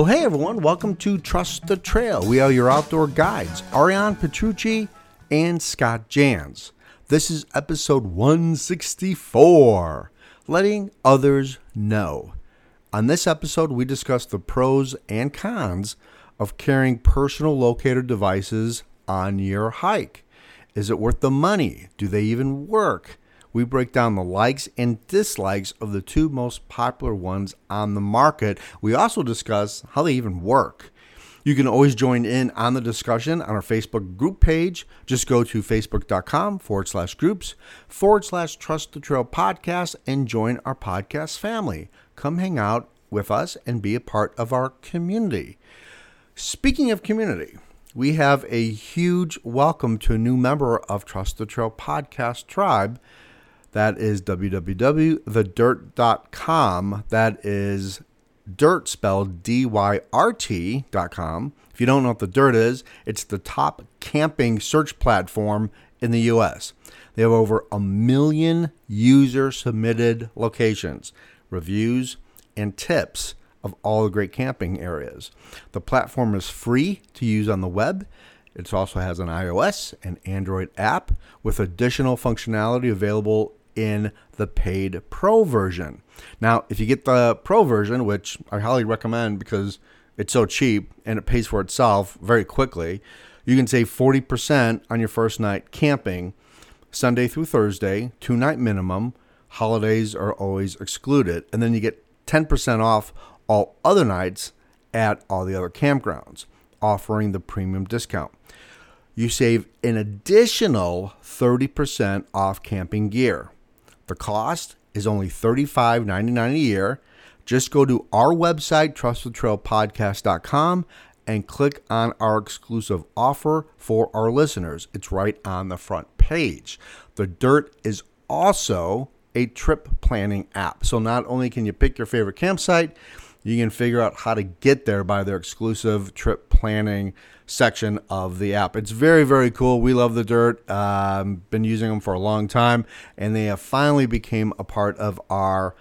Well, hey everyone, welcome to Trust the Trail. We are your outdoor guides, Ariane Petrucci and Scott Jans. This is episode 164, letting others know. On this episode, we discuss the pros and cons of carrying personal locator devices on your hike. Is it worth the money? Do they even work? We break down the likes and dislikes of the two most popular ones on the market. We also discuss how they even work. You can always join in on the discussion on our Facebook group page. Just go to facebook.com forward slash groups forward slash trust the trail podcast and join our podcast family. Come hang out with us and be a part of our community. Speaking of community, we have a huge welcome to a new member of Trust the Trail podcast tribe. That is www.thedyrt.com. That is dirt spelled D Y R T.com. If you don't know what the Dyrt is, it's the top camping search platform in the US. They have over a million user submitted locations, reviews, and tips of all the great camping areas. The platform is free to use on the web. It also has an iOS and Android app with additional functionality available in the paid pro version. Now, if you get the pro version, which I highly recommend because it's so cheap and it pays for itself very quickly, you can save 40% on your first night camping, Sunday through Thursday, two night minimum. Holidays are always excluded. And then you get 10% off all other nights at all the other campgrounds, offering the premium discount. You save an additional 30% off camping gear. The cost is only $35.99 a year. Just go to our website, trustthetrailpodcast.com, and click on our exclusive offer for our listeners. It's right on the front page. The Dyrt is also a trip planning app. So not only can you pick your favorite campsite, you can figure out how to get there by their exclusive trip planning section of the app. It's very, very cool. We love the Dyrt. Um, been using them for a long time, and they have finally became a part of our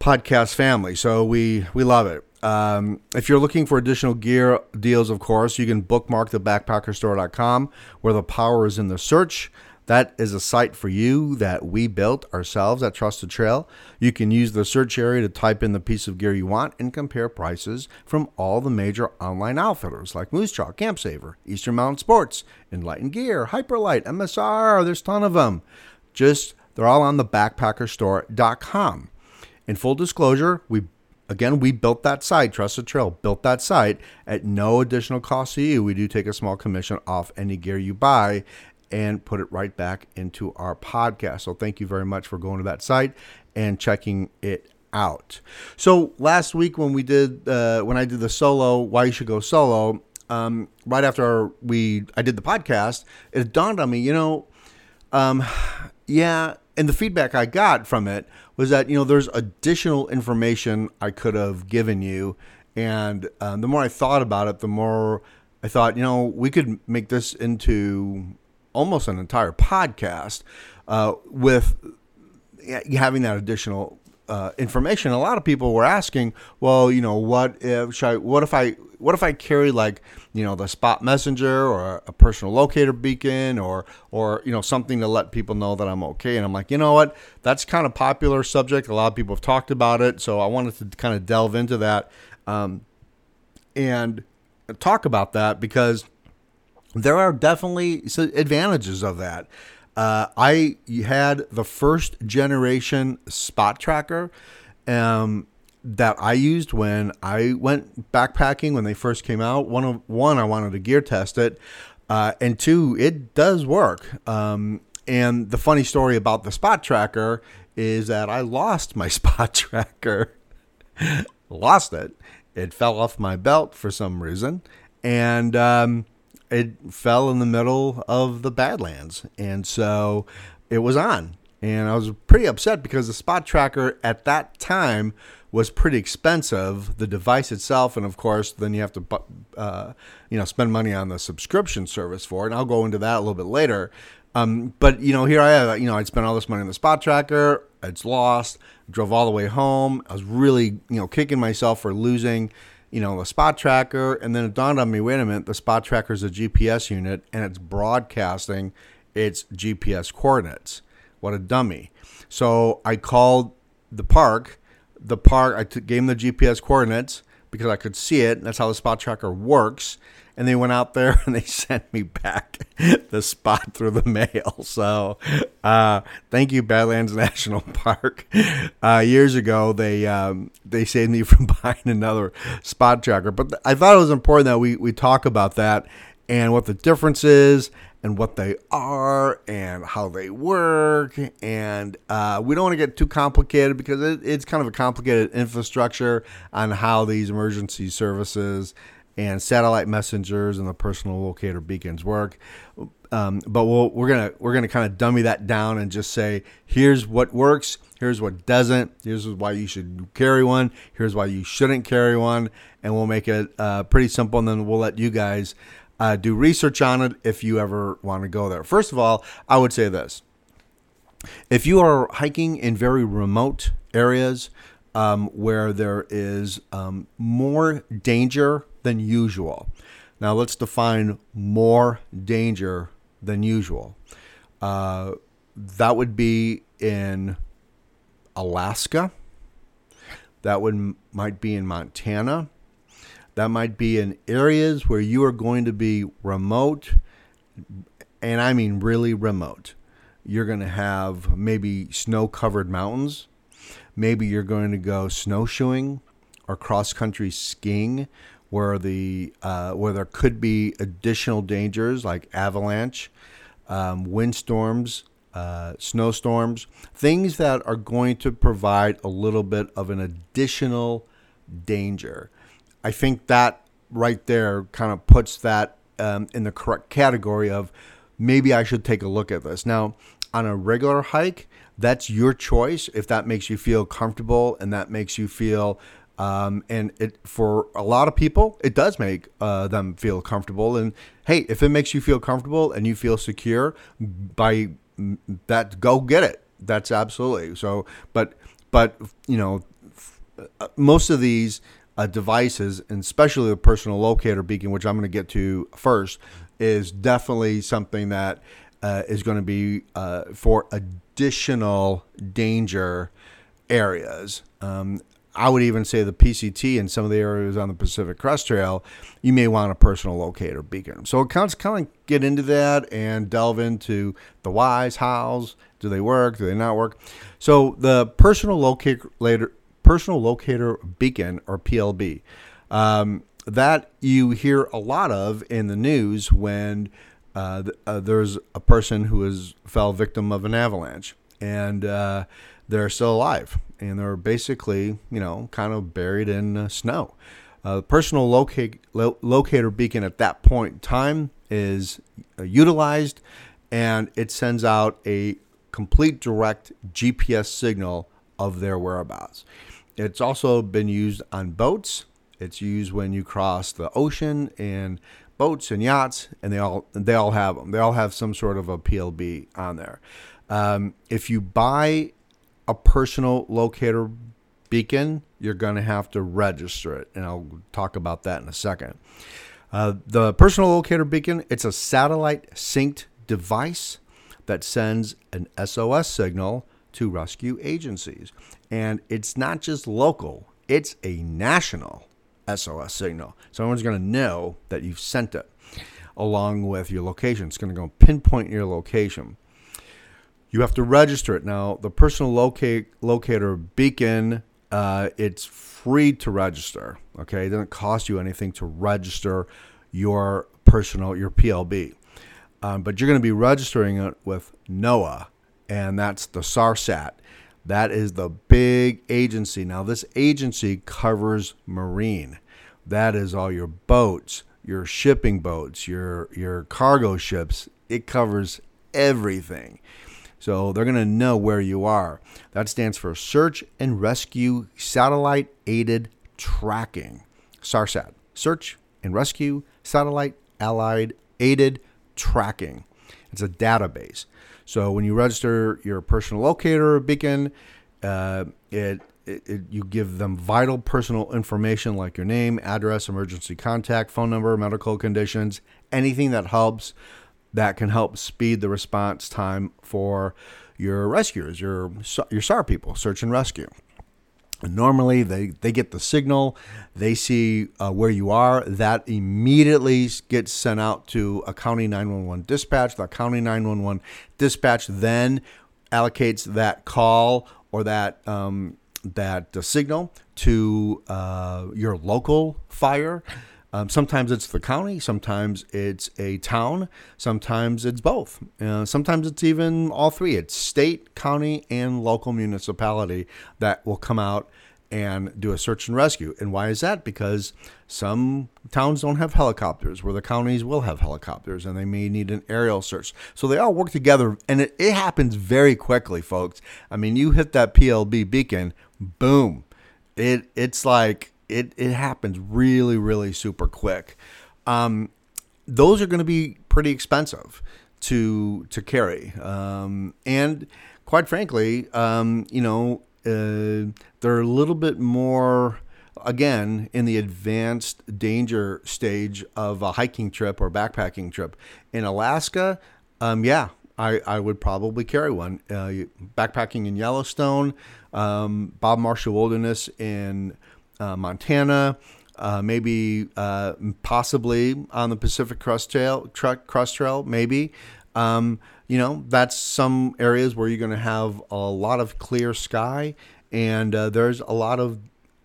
podcast family. So we we love it. Um, if you're looking for additional gear deals, of course, you can bookmark the backpackerstore.com where the power is in the search. That is a site for you that we built ourselves at Trust the Trail. You can use the search area to type in the piece of gear you want and compare prices from all the major online outfitters like Moosejaw, Camp Saver, Eastern Mountain Sports, Enlightened Gear, Hyperlite, MSR. There's a ton of them. Just they're all on the backpackerstore.com. In full disclosure, we again we built that site, Trust the Trail built that site at no additional cost to you. We do take a small commission off any gear you buy and put it right back into our podcast. So thank you very much for going to that site and checking it out. So last week when we did uh, when I did the solo, why you should go solo. Um, right after we I did the podcast, it dawned on me, you know, um, yeah, and the feedback I got from it was that you know there's additional information I could have given you, and um, the more I thought about it, the more I thought, you know, we could make this into almost an entire podcast uh, with having that additional uh, information. A lot of people were asking, well, you know, what if I, what if I what if I carry like you know the spot messenger or a personal locator beacon or or you know something to let people know that I'm okay? And I'm like, you know what, that's kind of popular subject. A lot of people have talked about it, so I wanted to kind of delve into that um, and talk about that because there are definitely advantages of that. Uh, I had the first generation spot tracker um, that I used when I went backpacking when they first came out. One of one, I wanted to gear test it, uh, and two, it does work. Um, and the funny story about the spot tracker is that I lost my spot tracker, lost it. It fell off my belt for some reason, and um, it fell in the middle of the Badlands, and so it was on. And I was pretty upset because the spot tracker at that time was pretty expensive. The device itself, and of course, then you have to, uh, you know, spend money on the subscription service for it. And I'll go into that a little bit later. Um, but you know, here I have, you know, I'd spent all this money on the spot tracker. It's lost. Drove all the way home. I was really, you know, kicking myself for losing you know, the spot tracker, and then it dawned on me, wait a minute, the spot tracker is a GPS unit and it's broadcasting its GPS coordinates. What a dummy. So I called the park. The park, I t- gave them the GPS coordinates because I could see it. That's how the spot tracker works. And they went out there and they sent me back the spot through the mail. So uh, thank you, Badlands National Park. Uh, years ago, they um, they saved me from buying another spot tracker. But I thought it was important that we, we talk about that and what the difference is and what they are and how they work. And uh, we don't want to get too complicated because it, it's kind of a complicated infrastructure on how these emergency services and satellite messengers and the personal locator beacons work. Um, but we we are gonna we're gonna kind of dummy that down and just say here's what works, here's what doesn't, here's why you should carry one, here's why you shouldn't carry one, and we'll make it uh, pretty simple. And then we'll let you guys uh, do research on it if you ever want to go there. First of all, I would say this if you are hiking in very remote areas um, where there is um, more danger than usual. Now, let's define more danger than usual. Uh, that would be in Alaska. That would might be in Montana. That might be in areas where you are going to be remote, and I mean really remote. You're going to have maybe snow covered mountains. Maybe you're going to go snowshoeing or cross country skiing where the uh, where there could be additional dangers like avalanche, um, windstorms, uh, snowstorms, things that are going to provide a little bit of an additional danger. I think that right there kind of puts that um, in the correct category of maybe I should take a look at this. Now, on a regular hike, that's your choice if that makes you feel comfortable and that makes you feel um, and it for a lot of people it does make uh, them feel comfortable. And hey if it makes you feel comfortable and you feel secure by that go get it. That's absolutely. So but but you know most of these uh, devices, and especially the personal locator beacon, which I'm going to get to first, is definitely something that uh, is going to be uh, for additional danger areas. Um, I would even say the PCT in some of the areas on the Pacific Crest Trail, you may want a personal locator beacon. So of, kind of get into that and delve into the whys, hows, do they work, do they not work? So the personal locator personal locator beacon or PLB. Um, that you hear a lot of in the news when uh, uh, there's a person who is fell victim of an avalanche and uh, they're still alive and they're basically you know kind of buried in snow. Uh, personal locate, lo- locator beacon at that point in time is uh, utilized and it sends out a complete direct GPS signal of their whereabouts. It's also been used on boats. It's used when you cross the ocean in boats and yachts, and they all they all have them. They all have some sort of a PLB on there. Um, if you buy a personal locator beacon, you're going to have to register it, and I'll talk about that in a second. Uh, the personal locator beacon it's a satellite synced device that sends an SOS signal to rescue agencies. And it's not just local, it's a national SOS signal. So someone's going to know that you've sent it along with your location. It's going to go pinpoint your location. You have to register it. Now, the personal locate, locator beacon, uh, it's free to register. Okay, it doesn't cost you anything to register your personal, your PLB. Um, but you're going to be registering it with NOAA, and that's the SARSAT. That is the big agency. Now, this agency covers marine. That is all your boats, your shipping boats, your your cargo ships. It covers everything. So they're going to know where you are. That stands for Search and Rescue Satellite Aided Tracking. SARSAT. Search and Rescue Satellite Allied Aided Tracking. It's a database. So when you register your personal locator beacon, uh, it it, it, you give them vital personal information like your name, address, emergency contact, phone number, medical conditions, anything that helps that can help speed the response time for your rescuers, your your SAR people, search and rescue. And normally, they, they get the signal, they see uh, where you are. That immediately gets sent out to a county 911 dispatch. The county 911 dispatch then allocates that call or that um, that uh, signal to uh, your local fire. Um, sometimes it's the county, sometimes it's a town, sometimes it's both. Uh, sometimes it's even all three. It's state, county, and local municipality that will come out and do a search and rescue. And why is that? Because some towns don't have helicopters, where the counties will have helicopters, and they may need an aerial search. So they all work together, and it, it happens very quickly, folks. I mean, you hit that PLB beacon, boom. It it's like it it happens really really super quick. Um, those are going to be pretty expensive to to carry, um, and quite frankly, um, you know, uh, they're a little bit more again in the advanced danger stage of a hiking trip or backpacking trip. In alaska um, yeah I, I would probably carry one. Uh, backpacking in yellowstone um, bob marshall wilderness in uh, montana uh, maybe uh, possibly on the pacific crest trail truck crest trail maybe um, you know that's some areas where you're going to have a lot of clear sky and uh, there's a lot of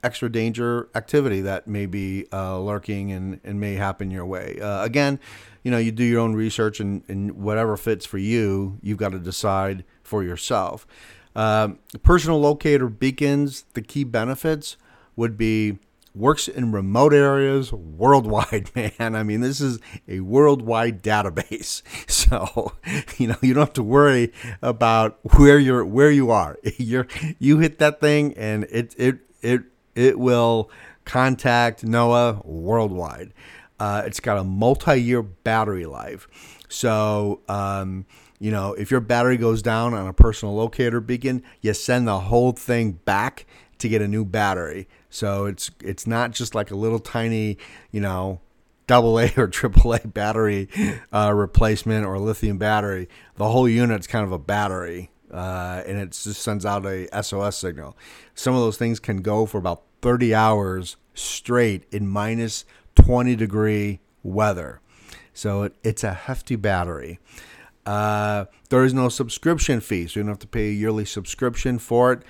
extra danger activity that may be uh, lurking and, and may happen your way. Uh, again, you know, you do your own research and, and whatever fits for you, you've got to decide for yourself. Personal locator beacons, the key benefits would be works in remote areas worldwide, man. I mean, this is a worldwide database. So, you know, you don't have to worry about where you're where you are. You're you hit that thing and it it it it will contact NOAA worldwide. Uh, it's got a multi-year battery life. So, um, you know, if your battery goes down on a personal locator beacon, you send the whole thing back to get a new battery. So it's it's not just like a little tiny, you know, double A or triple A battery uh, replacement or lithium battery. The whole unit's kind of a battery, uh, and it just sends out a SOS signal. Some of those things can go for about 30 hours straight in minus 20 degree weather. So it, it's a hefty battery. Uh, there is no subscription fee, so you don't have to pay a yearly subscription for it.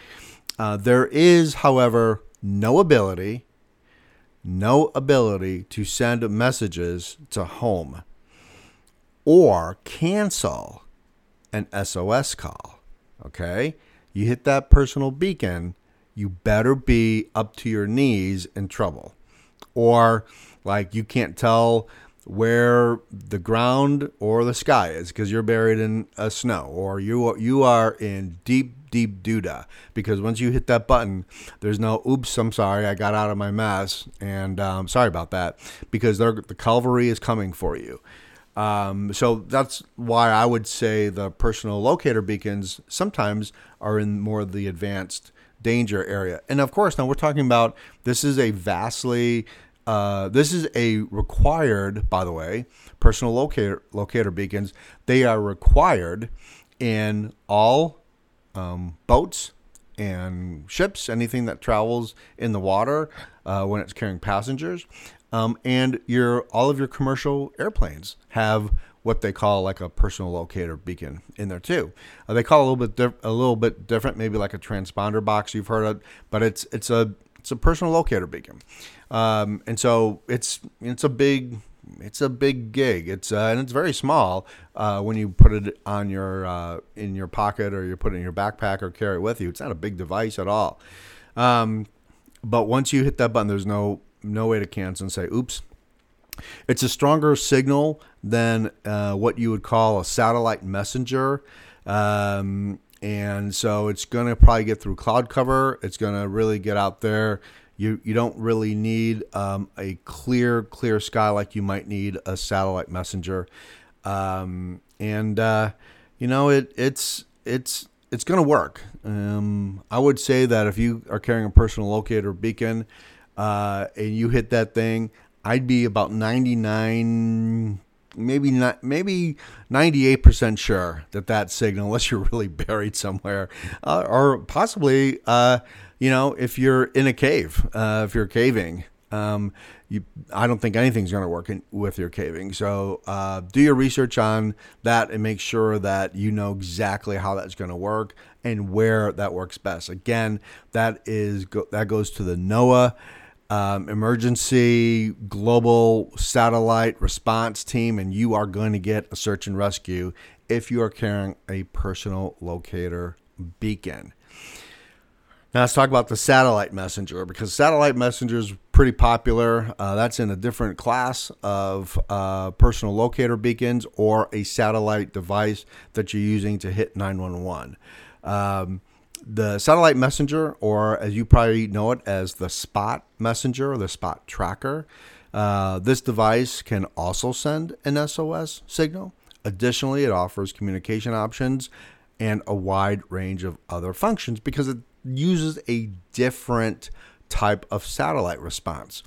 Uh, there is, however, no ability, no ability to send messages to home or cancel an SOS call. Okay? You hit that personal beacon, you better be up to your knees in trouble. Or like you can't tell where the ground or the sky is because you're buried in a snow or you are, you are in deep deep duda because once you hit that button there's no oops i'm sorry i got out of my mess and um, sorry about that because the cavalry is coming for you. Um, so that's why i would say the personal locator beacons sometimes are in more of the advanced danger area. And of course now we're talking about this is a vastly uh, this is a required, by the way, personal locator locator beacons. They are required in all um, boats and ships, anything that travels in the water uh, when it's carrying passengers, um, and your all of your commercial airplanes have what they call like a personal locator beacon in there too. Uh, they call it a little bit diff- a little bit different, maybe like a transponder box you've heard of, but it's it's a it's a personal locator beacon. Um, and so it's it's a big it's a big gig. It's uh, and it's very small uh, when you put it on your uh, in your pocket or you put it in your backpack or carry it with you. It's not a big device at all. Um, but once you hit that button, there's no no way to cancel and say, "Oops." It's a stronger signal than uh, what you would call a satellite messenger. Um, and so it's going to probably get through cloud cover. It's going to really get out there you you don't really need um, a clear clear sky like you might need a satellite messenger, um, and uh, you know it it's it's it's going to work. Um, I would say that if you are carrying a personal locator beacon uh, and you hit that thing, I'd be about 99, maybe not, maybe 98% sure that that signal, unless you're really buried somewhere, uh, or possibly, uh, you know, if you're in a cave, uh, if you're caving, um, you, I don't think anything's going to work in, with your caving. So uh, do your research on that and make sure that you know exactly how that's going to work and where that works best. Again, that is go, that goes to the NOAA um, emergency global satellite response team, and you are going to get a search and rescue if you are carrying a personal locator beacon. Now let's talk about the satellite messenger because satellite messenger is pretty popular. Uh, that's in a different class of uh, personal locator beacons or a satellite device that you're using to hit 911. Um, the satellite messenger, or as you probably know it as the spot messenger or the spot tracker, uh, this device can also send an SOS signal. Additionally, it offers communication options and a wide range of other functions because it uses a different type of satellite response.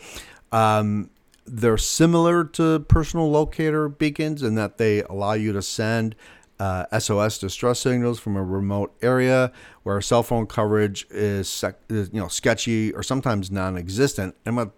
Um, they're similar to personal locator beacons in that they allow you to send uh, SOS distress signals from a remote area where cell phone coverage is, sec- is you know sketchy or sometimes non-existent. And what,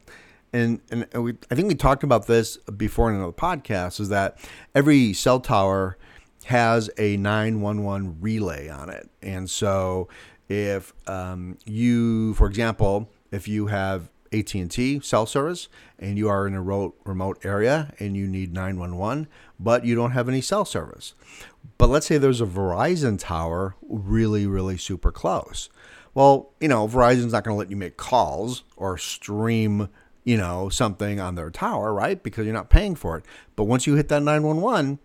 and and we, I think we talked about this before in another podcast. Is that every cell tower has a 911 relay on it, and so if um, you, for example, if you have AT&T cell service and you are in a remote area and you need 911, but you don't have any cell service. But let's say there's a Verizon tower really, really super close. Well, you know, Verizon's not going to let you make calls or stream, you know, something on their tower, right? Because you're not paying for it. But once you hit that 911,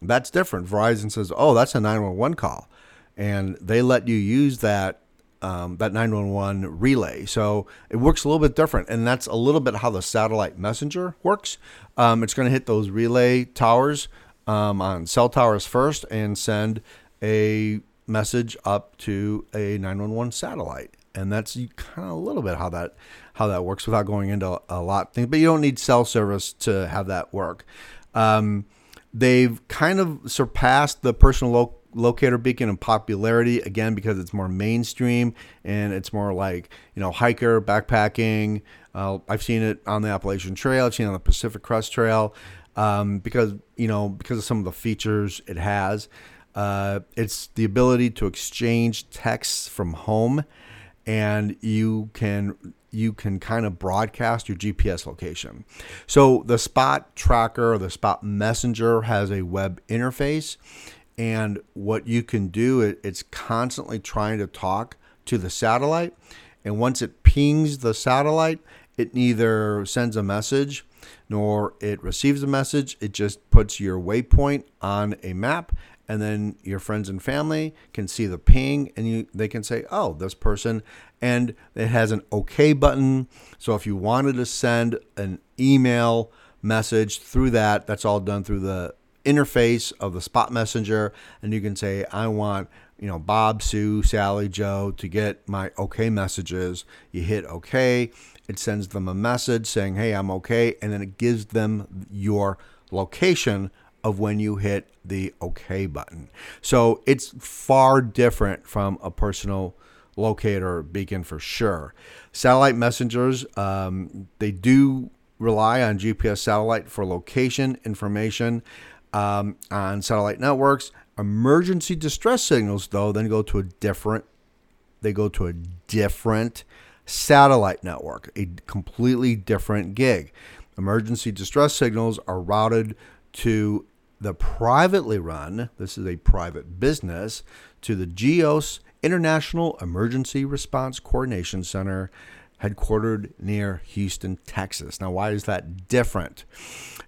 that's different. Verizon says, "Oh, that's a 911 call." and they let you use that um, that 911 relay. So it works a little bit different, and that's a little bit how the satellite messenger works. Um, it's going to hit those relay towers um, on cell towers first and send a message up to a 911 satellite, and that's kind of a little bit how that how that works without going into a lot things. But you don't need cell service to have that work. Um, they've kind of surpassed the personal local locator beacon in popularity again because it's more mainstream and it's more like you know hiker backpacking. Uh, i've seen it on the appalachian trail i've seen it on the pacific crest trail um, because you know because of some of the features it has. Uh, it's the ability to exchange texts from home and you can you can kind of broadcast your GPS location. So the spot tracker or the spot messenger has a web interface and what you can do, it's constantly trying to talk to the satellite. And once it pings the satellite, it neither sends a message nor it receives a message. It just puts your waypoint on a map, and then your friends and family can see the ping, and you they can say, "Oh, this person," and it has an OK button. So if you wanted to send an email message through that, that's all done through the interface of the spot messenger and you can say i want you know bob sue sally joe to get my okay messages. You hit okay it sends them a message saying hey i'm okay and then it gives them your location of when you hit the okay button. So it's far different from a personal locator beacon for sure. Satellite messengers um, they do rely on gps satellite for location information um, on satellite networks. Emergency distress signals, though, then go to a different. They go to a different satellite network, a completely different gig. Emergency distress signals are routed to the privately run. This is a private business to the GEOS International Emergency Response Coordination Center headquartered near Houston, Texas. Now, why is that different?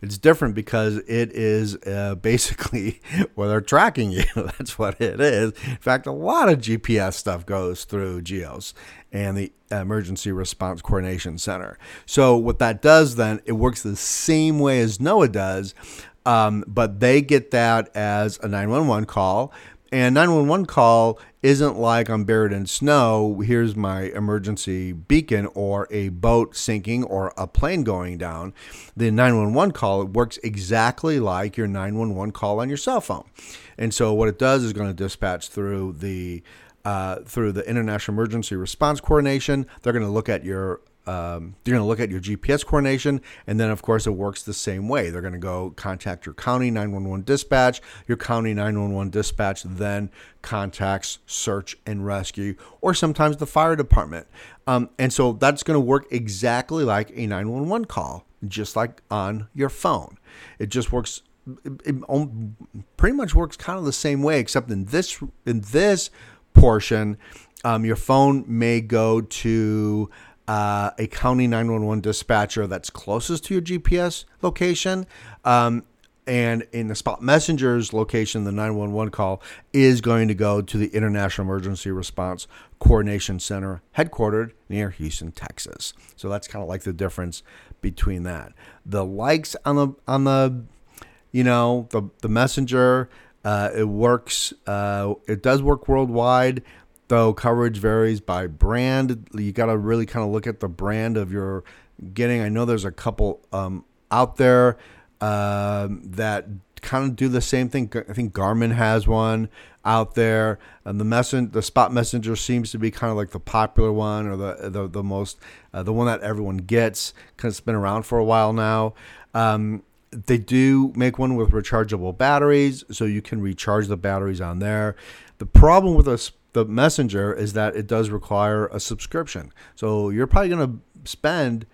It's different because it is uh, basically where they're tracking you. That's what it is. In fact, a lot of GPS stuff goes through GEOS and the Emergency Response Coordination Center. So, what that does then, it works the same way as NOAA does, um, but they get that as a 911 call And 911 call isn't like I'm buried in snow. Here's my emergency beacon or a boat sinking or a plane going down. The 911 call it works exactly like your 911 call on your cell phone. And so what it does is going to dispatch through the uh, through the International Emergency Response Coordination. They're going to look at your um, you're going to look at your GPS coordination, and then of course it works the same way. They're going to go contact your county 911 dispatch. Your county 911 dispatch then contacts search and rescue, or sometimes the fire department. Um, and so that's going to work exactly like a 911 call, just like on your phone. It just works. It, it pretty much works kind of the same way, except in this in this portion, um, your phone may go to uh, a county 911 dispatcher that's closest to your GPS location. Um, and in the spot messenger's location, the 911 call is going to go to the International Emergency Response Coordination Center, headquartered near Houston, Texas. So that's kind of like the difference between that. The likes on the on the, you know, the the messenger, uh, it works. Uh, it does work worldwide though coverage varies by brand. You got to really kind of look at the brand of your getting. I know there's a couple um, out there um, that kind of do the same thing. I think Garmin has one out there, and the messen- the Spot Messenger seems to be kind of like the popular one or the the, the most uh, the one that everyone gets because it's been around for a while now. Um, they do make one with rechargeable batteries, so you can recharge the batteries on there. The problem with a the messenger is that it does require a subscription. So you're probably going to spend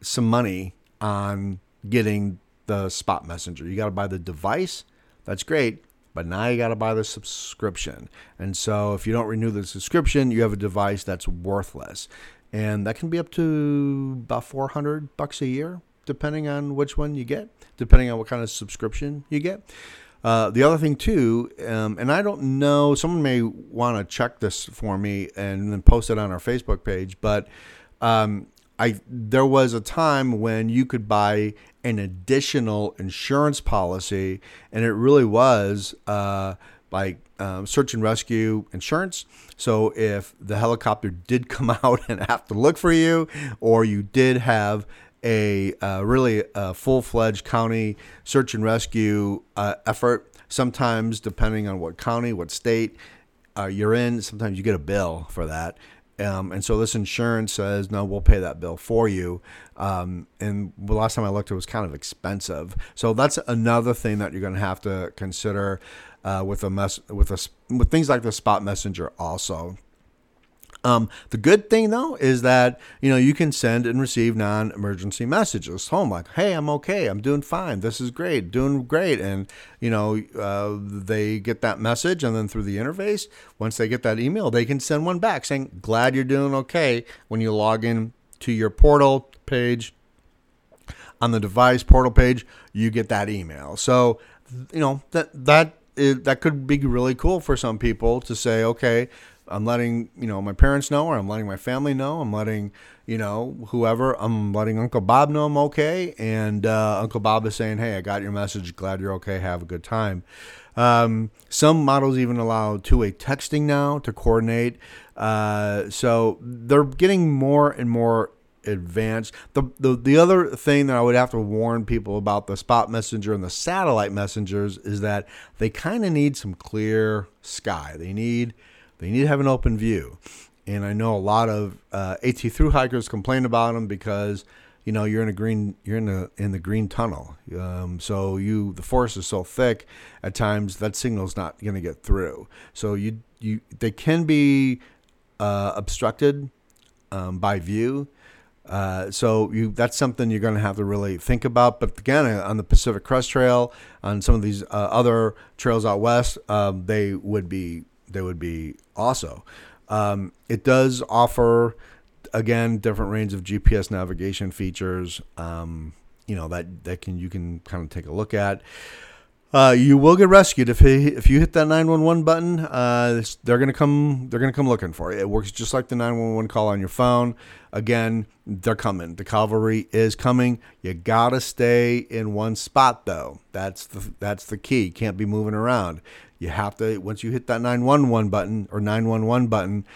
some money on getting the spot messenger. You got to buy the device. That's great. But now you got to buy the subscription. And so if you don't renew the subscription, you have a device that's worthless. And that can be up to about 400 bucks a year depending on which one you get, depending on what kind of subscription you get. Uh, the other thing too, um, and I don't know, someone may want to check this for me and then post it on our Facebook page, but um, I there was a time when you could buy an additional insurance policy, and it really was uh, like um, search and rescue insurance. So if the helicopter did come out and have to look for you, or you did have a uh, really a full-fledged county search and rescue uh, effort. Sometimes, depending on what county, what state uh, you're in, sometimes you get a bill for that. Um, and so this insurance says, no, we'll pay that bill for you. Um, and the last time I looked, it was kind of expensive. So that's another thing that you're going to have to consider uh, with a mess with a with things like the Spot Messenger also. Um, the good thing though is that you know you can send and receive non-emergency messages home like, "Hey, I'm okay. I'm doing fine. This is great. Doing great." And you know uh, they get that message, and then through the interface, once they get that email, they can send one back saying, "Glad you're doing okay." When you log in to your portal page on the device portal page, you get that email. So you know that that is, that could be really cool for some people to say, "Okay." I'm letting you know my parents know, or I'm letting my family know. I'm letting you know whoever. I'm letting Uncle Bob know I'm okay, and uh, Uncle Bob is saying, "Hey, I got your message. Glad you're okay. Have a good time." Um, some models even allow two-way texting now to coordinate. Uh, so they're getting more and more advanced. The, the the other thing that I would have to warn people about the spot messenger and the satellite messengers is that they kind of need some clear sky. They need they need to have an open view. And I know a lot of uh, AT through hikers complain about them because you know you're in a green you're in the in the green tunnel. Um, so you the forest is so thick at times that signal's not going to get through. So you you they can be uh, obstructed um, by view. Uh, so you that's something you're going to have to really think about. But again, uh, on the Pacific Crest Trail, on some of these uh, other trails out west, um, they would be they would be also. Um, it does offer again different range of GPS navigation features. Um, you know that that can you can kind of take a look at. Uh, you will get rescued if he, if you hit that 911 button. Uh, they're gonna come. They're gonna come looking for you. It works just like the 911 call on your phone. Again, they're coming. The cavalry is coming. You gotta stay in one spot though. That's the that's the key. Can't be moving around. You have to once you hit that 911 button or 911 button,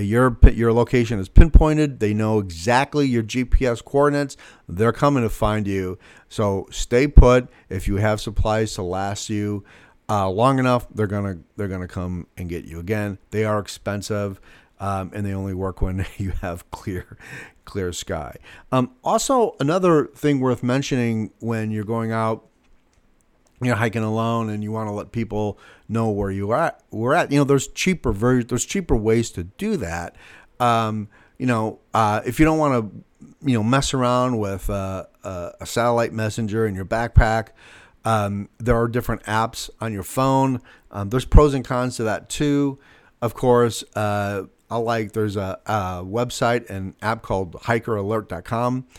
your your location is pinpointed. They know exactly your GPS coordinates. They're coming to find you. So stay put. If you have supplies to last you uh, long enough, they're gonna they're gonna come and get you. Again, they are expensive, um, and they only work when you have clear clear sky. Um, also, another thing worth mentioning when you're going out you're hiking alone and you want to let people know where you are at, we're at. You know, there's cheaper ver- there's cheaper ways to do that. Um, you know, uh, if you don't want to, you know, mess around with uh, uh, a satellite messenger in your backpack, um, there are different apps on your phone. Um, there's pros and cons to that too. Of course, uh, I like there's a, a website and app called hikeralert.com. Uh,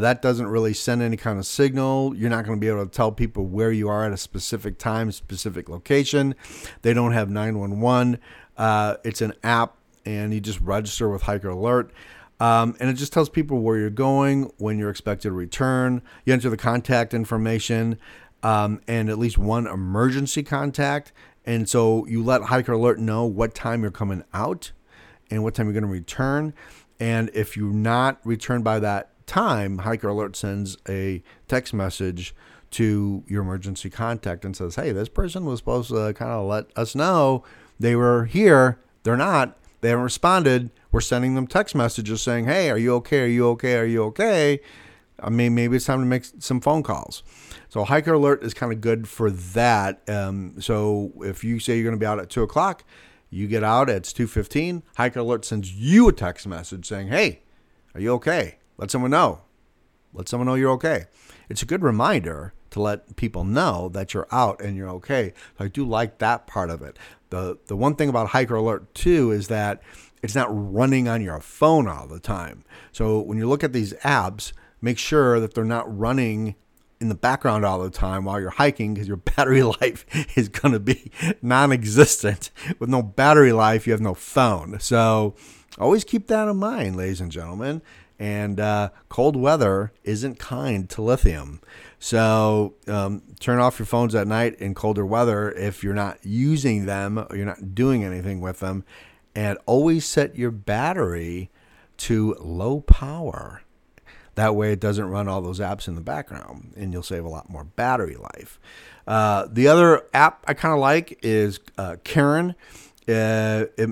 that doesn't really send any kind of signal. You're not going to be able to tell people where you are at a specific time, specific location. They don't have 911. Uh, it's an app, and you just register with Hiker Alert. Um, and it just tells people where you're going, when you're expected to return. You enter the contact information um, and at least one emergency contact. And so you let Hiker Alert know what time you're coming out and what time you're going to return. And if you're not returned by that time, Hiker Alert sends a text message to your emergency contact and says, "Hey, this person was supposed to kind of let us know they were here. They're not. They haven't responded. We're sending them text messages saying, "Hey, are you okay? Are you okay? Are you okay?" I mean, maybe it's time to make some phone calls. So Hiker Alert is kind of good for that. Um, so if you say you're going to be out at two o'clock, you get out. It's two fifteen. Hiker Alert sends you a text message saying, "Hey, are you okay? Let someone know. Let someone know you're okay. It's a good reminder to let people know that you're out and you're okay. So I do like that part of it. The the one thing about Hiker Alert too is that it's not running on your phone all the time. So when you look at these apps, make sure that they're not running in the background all the time while you're hiking because your battery life is going to be non-existent. With no battery life, you have no phone. So always keep that in mind, ladies and gentlemen. And uh, cold weather isn't kind to lithium. So um, turn off your phones at night in colder weather if you're not using them or you're not doing anything with them. And always set your battery to low power. That way, it doesn't run all those apps in the background, and you'll save a lot more battery life. Uh, the other app I kind of like is uh, Cairn. Uh, it,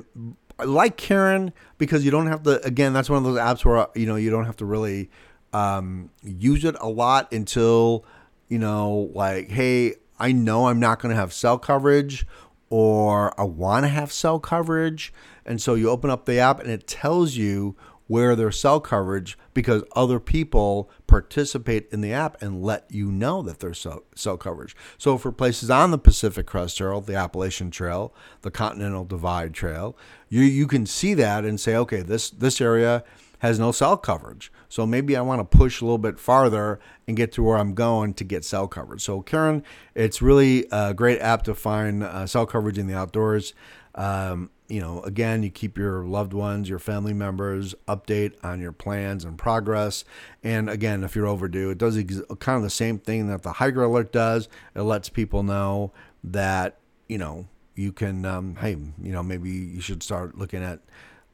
I like Cairn because you don't have to. Again, that's one of those apps where you know you don't have to really um, use it a lot until you know, like, hey, I know I'm not going to have cell coverage, or I want to have cell coverage, and so you open up the app and it tells you where there's cell coverage because other people participate in the app and let you know that there's cell, cell coverage. So for places on the Pacific Crest Trail, the Appalachian Trail, the Continental Divide Trail, you you can see that and say, okay, this this area has no cell coverage. So maybe I want to push a little bit farther and get to where I'm going to get cell coverage. So Cairn, it's really a great app to find uh, cell coverage in the outdoors. Um, you know, again, you keep your loved ones, your family members update on your plans and progress. And again, if you're overdue, it does ex- kind of the same thing that the Hiker Alert does. It lets people know that, you know, you can, um, hey, you know, maybe you should start looking at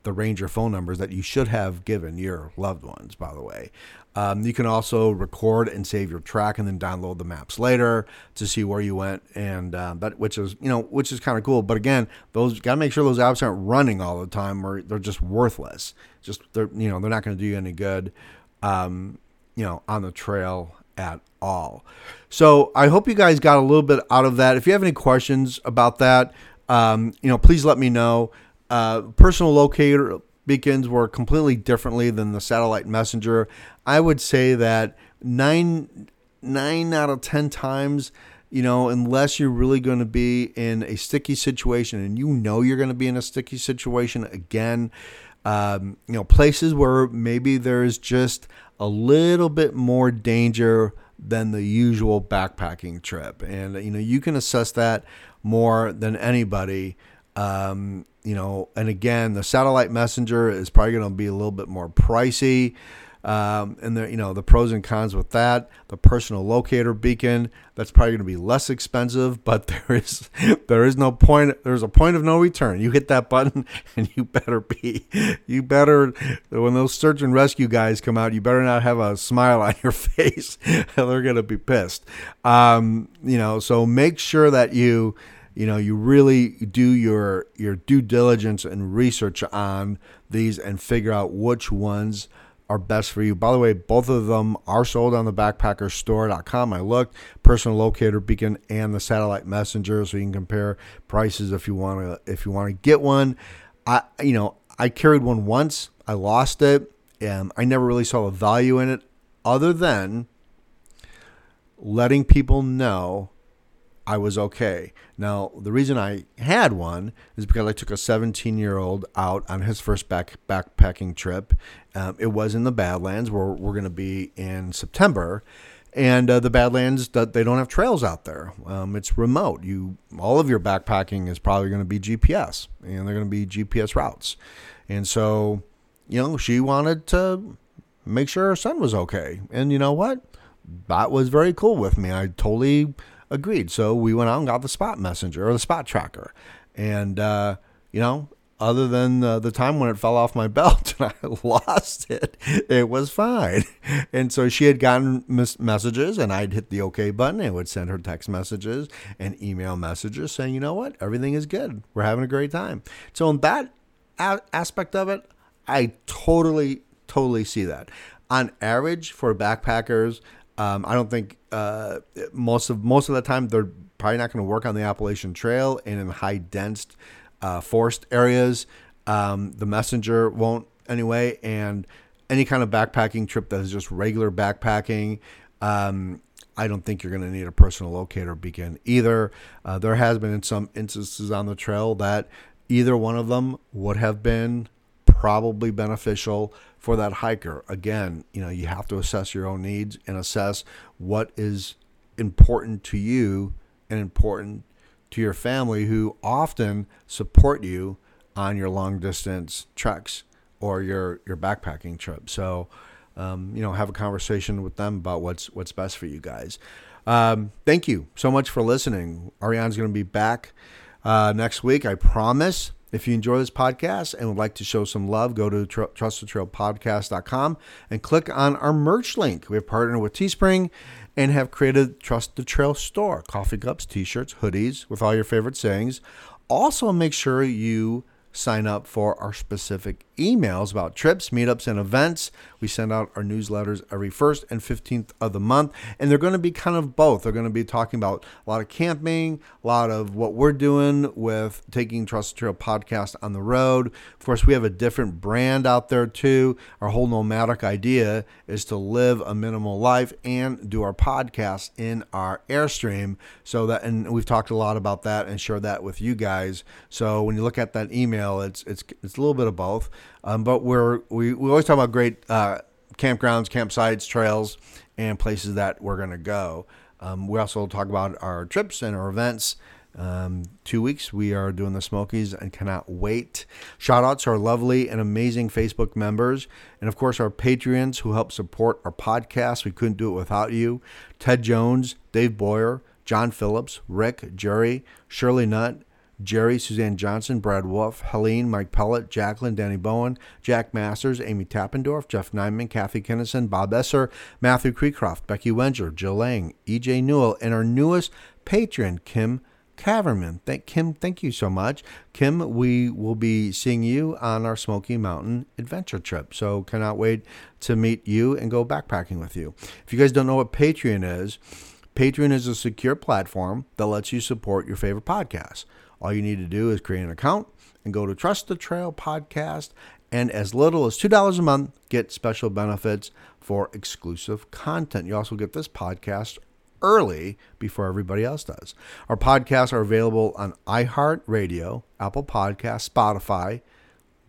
the ranger phone numbers that you should have given your loved ones, by the way. Um, you can also record and save your track and then download the maps later to see where you went, and uh, that which is you know which is kind of cool. But again, those got to make sure those apps aren't running all the time, or they're just worthless. Just they're you know they're not going to do you any good, um, you know, on the trail at all. So I hope you guys got a little bit out of that. If you have any questions about that, um, you know, please let me know. Uh, personal locator beacons work completely differently than the satellite messenger. I would say that nine nine out of ten times, you know, unless you're really going to be in a sticky situation and you know you're going to be in a sticky situation again, um, you know, places where maybe there's just a little bit more danger than the usual backpacking trip. And, you know, you can assess that more than anybody. Um, you know, and again, the satellite messenger is probably going to be a little bit more pricey. Um, and the you know the pros and cons with that. The personal locator beacon that's probably going to be less expensive, but there is there is no point. There's a point of no return. You hit that button, and you better be you better when those search and rescue guys come out, you better not have a smile on your face. They're going to be pissed. Um, you know, so make sure that you you know you really do your your due diligence and research on these and figure out which ones are best for you. By the way, both of them are sold on the backpackerstore.com. I looked, personal locator beacon and the satellite messenger so you can compare prices if you want to if you want to get one. I you know, I carried one once. I lost it. and I never really saw the value in it other than letting people know I was okay. Now, the reason I had one is because I took a 17 year old out on his first back backpacking trip. Um, it was in the Badlands where we're going to be in September. And uh, the Badlands, they don't have trails out there. Um, it's remote. You all of your backpacking is probably going to be GPS, and they're going to be GPS routes. And so, you know, she wanted to make sure her son was okay. And you know what? That was very cool with me. I totally agreed. So we went out and got the spot messenger or the spot tracker. And, uh, you know, other than uh, the time when it fell off my belt and I lost it, it was fine. And so she had gotten messages, and I'd hit the OK button and would send her text messages and email messages saying, you know what, everything is good. We're having a great time. So, in that a- aspect of it, I totally, totally see that. On average, for backpackers, um, I don't think uh, most of most of the time they're probably not going to work on the Appalachian Trail and in high dense uh, forest areas. Um, the messenger won't anyway, and any kind of backpacking trip that is just regular backpacking. Um, I don't think you're going to need a personal locator beacon either. Uh, there has been in some instances on the trail that either one of them would have been probably beneficial for that hiker. Again, you know, you have to assess your own needs and assess what is important to you and important to your family who often support you on your long distance treks or your your backpacking trip. So, um, you know, have a conversation with them about what's what's best for you guys. Um, thank you so much for listening. Ariane's going to be back uh, next week, I promise. If you enjoy this podcast and would like to show some love, go to tr- trustthetrailpodcast.com and click on our merch link. We have partnered with Teespring and have created Trust the Trail store, coffee cups, t-shirts, hoodies with all your favorite sayings. Also, make sure you sign up for our specific emails about trips, meetups, and events. We send out our newsletters every 1st and 15th of the month, and they're going to be kind of both. They're going to be talking about a lot of camping, a lot of what we're doing with taking Trust Trail podcast on the road. Of course, we have a different brand out there too. Our whole nomadic idea is to live a minimal life and do our podcast in our Airstream. So that, and we've talked a lot about that and shared that with you guys. So when you look at that email, it's it's it's a little bit of both. Um, but we're we, we always talk about great uh, campgrounds, campsites, trails, and places that we're going to go. Um, we also talk about our trips and our events. Um, two weeks we are doing the Smokies and cannot wait. Shout outs to our lovely and amazing Facebook members, and of course our Patreons who help support our podcast. We couldn't do it without you. Ted Jones, Dave Boyer, John Phillips, Rick, Jerry, Shirley Nutt, Jerry, Suzanne Johnson, Brad Wolf, Helene, Mike Pellet, Jacqueline, Danny Bowen, Jack Masters, Amy Tappendorf, Jeff Nyman, Kathy Kinnison, Bob Esser, Matthew Creecroft, Becky Wenger, Jill Lang, EJ Newell, and our newest patron, Kim Caverman. Thank Kim, thank you so much. Kim, we will be seeing you on our Smoky Mountain adventure trip. So cannot wait to meet you and go backpacking with you. If you guys don't know what Patreon is, Patreon is a secure platform that lets you support your favorite podcasts. All you need to do is create an account and go to Trust the Trail Podcast. And as little as $2 a month, get special benefits for exclusive content. You also get this podcast early before everybody else does. Our podcasts are available on iHeartRadio, Apple Podcasts, Spotify,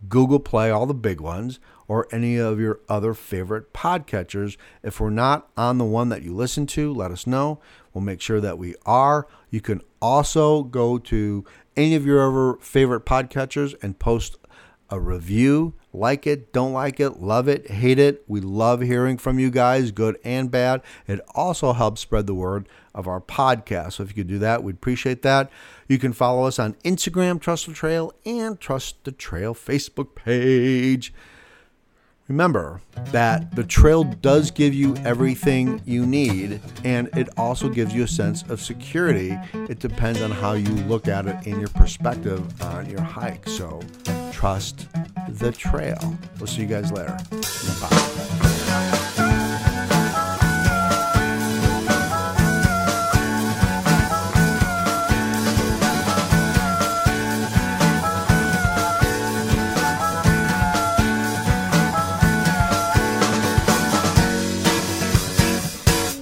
Google Play, all the big ones, or any of your other favorite podcatchers. If we're not on the one that you listen to, let us know. We'll make sure that we are. You can also go to any of your other favorite podcatchers and post a review. Like it, don't like it, love it, hate it. We love hearing from you guys, good and bad. It also helps spread the word of our podcast. So if you could do that, we'd appreciate that. You can follow us on Instagram, Trust the Trail, and Trust the Trail Facebook page. Remember that the trail does give you everything you need, and it also gives you a sense of security. It depends on how you look at it in your perspective on your hike. So trust the trail. We'll see you guys later. Bye.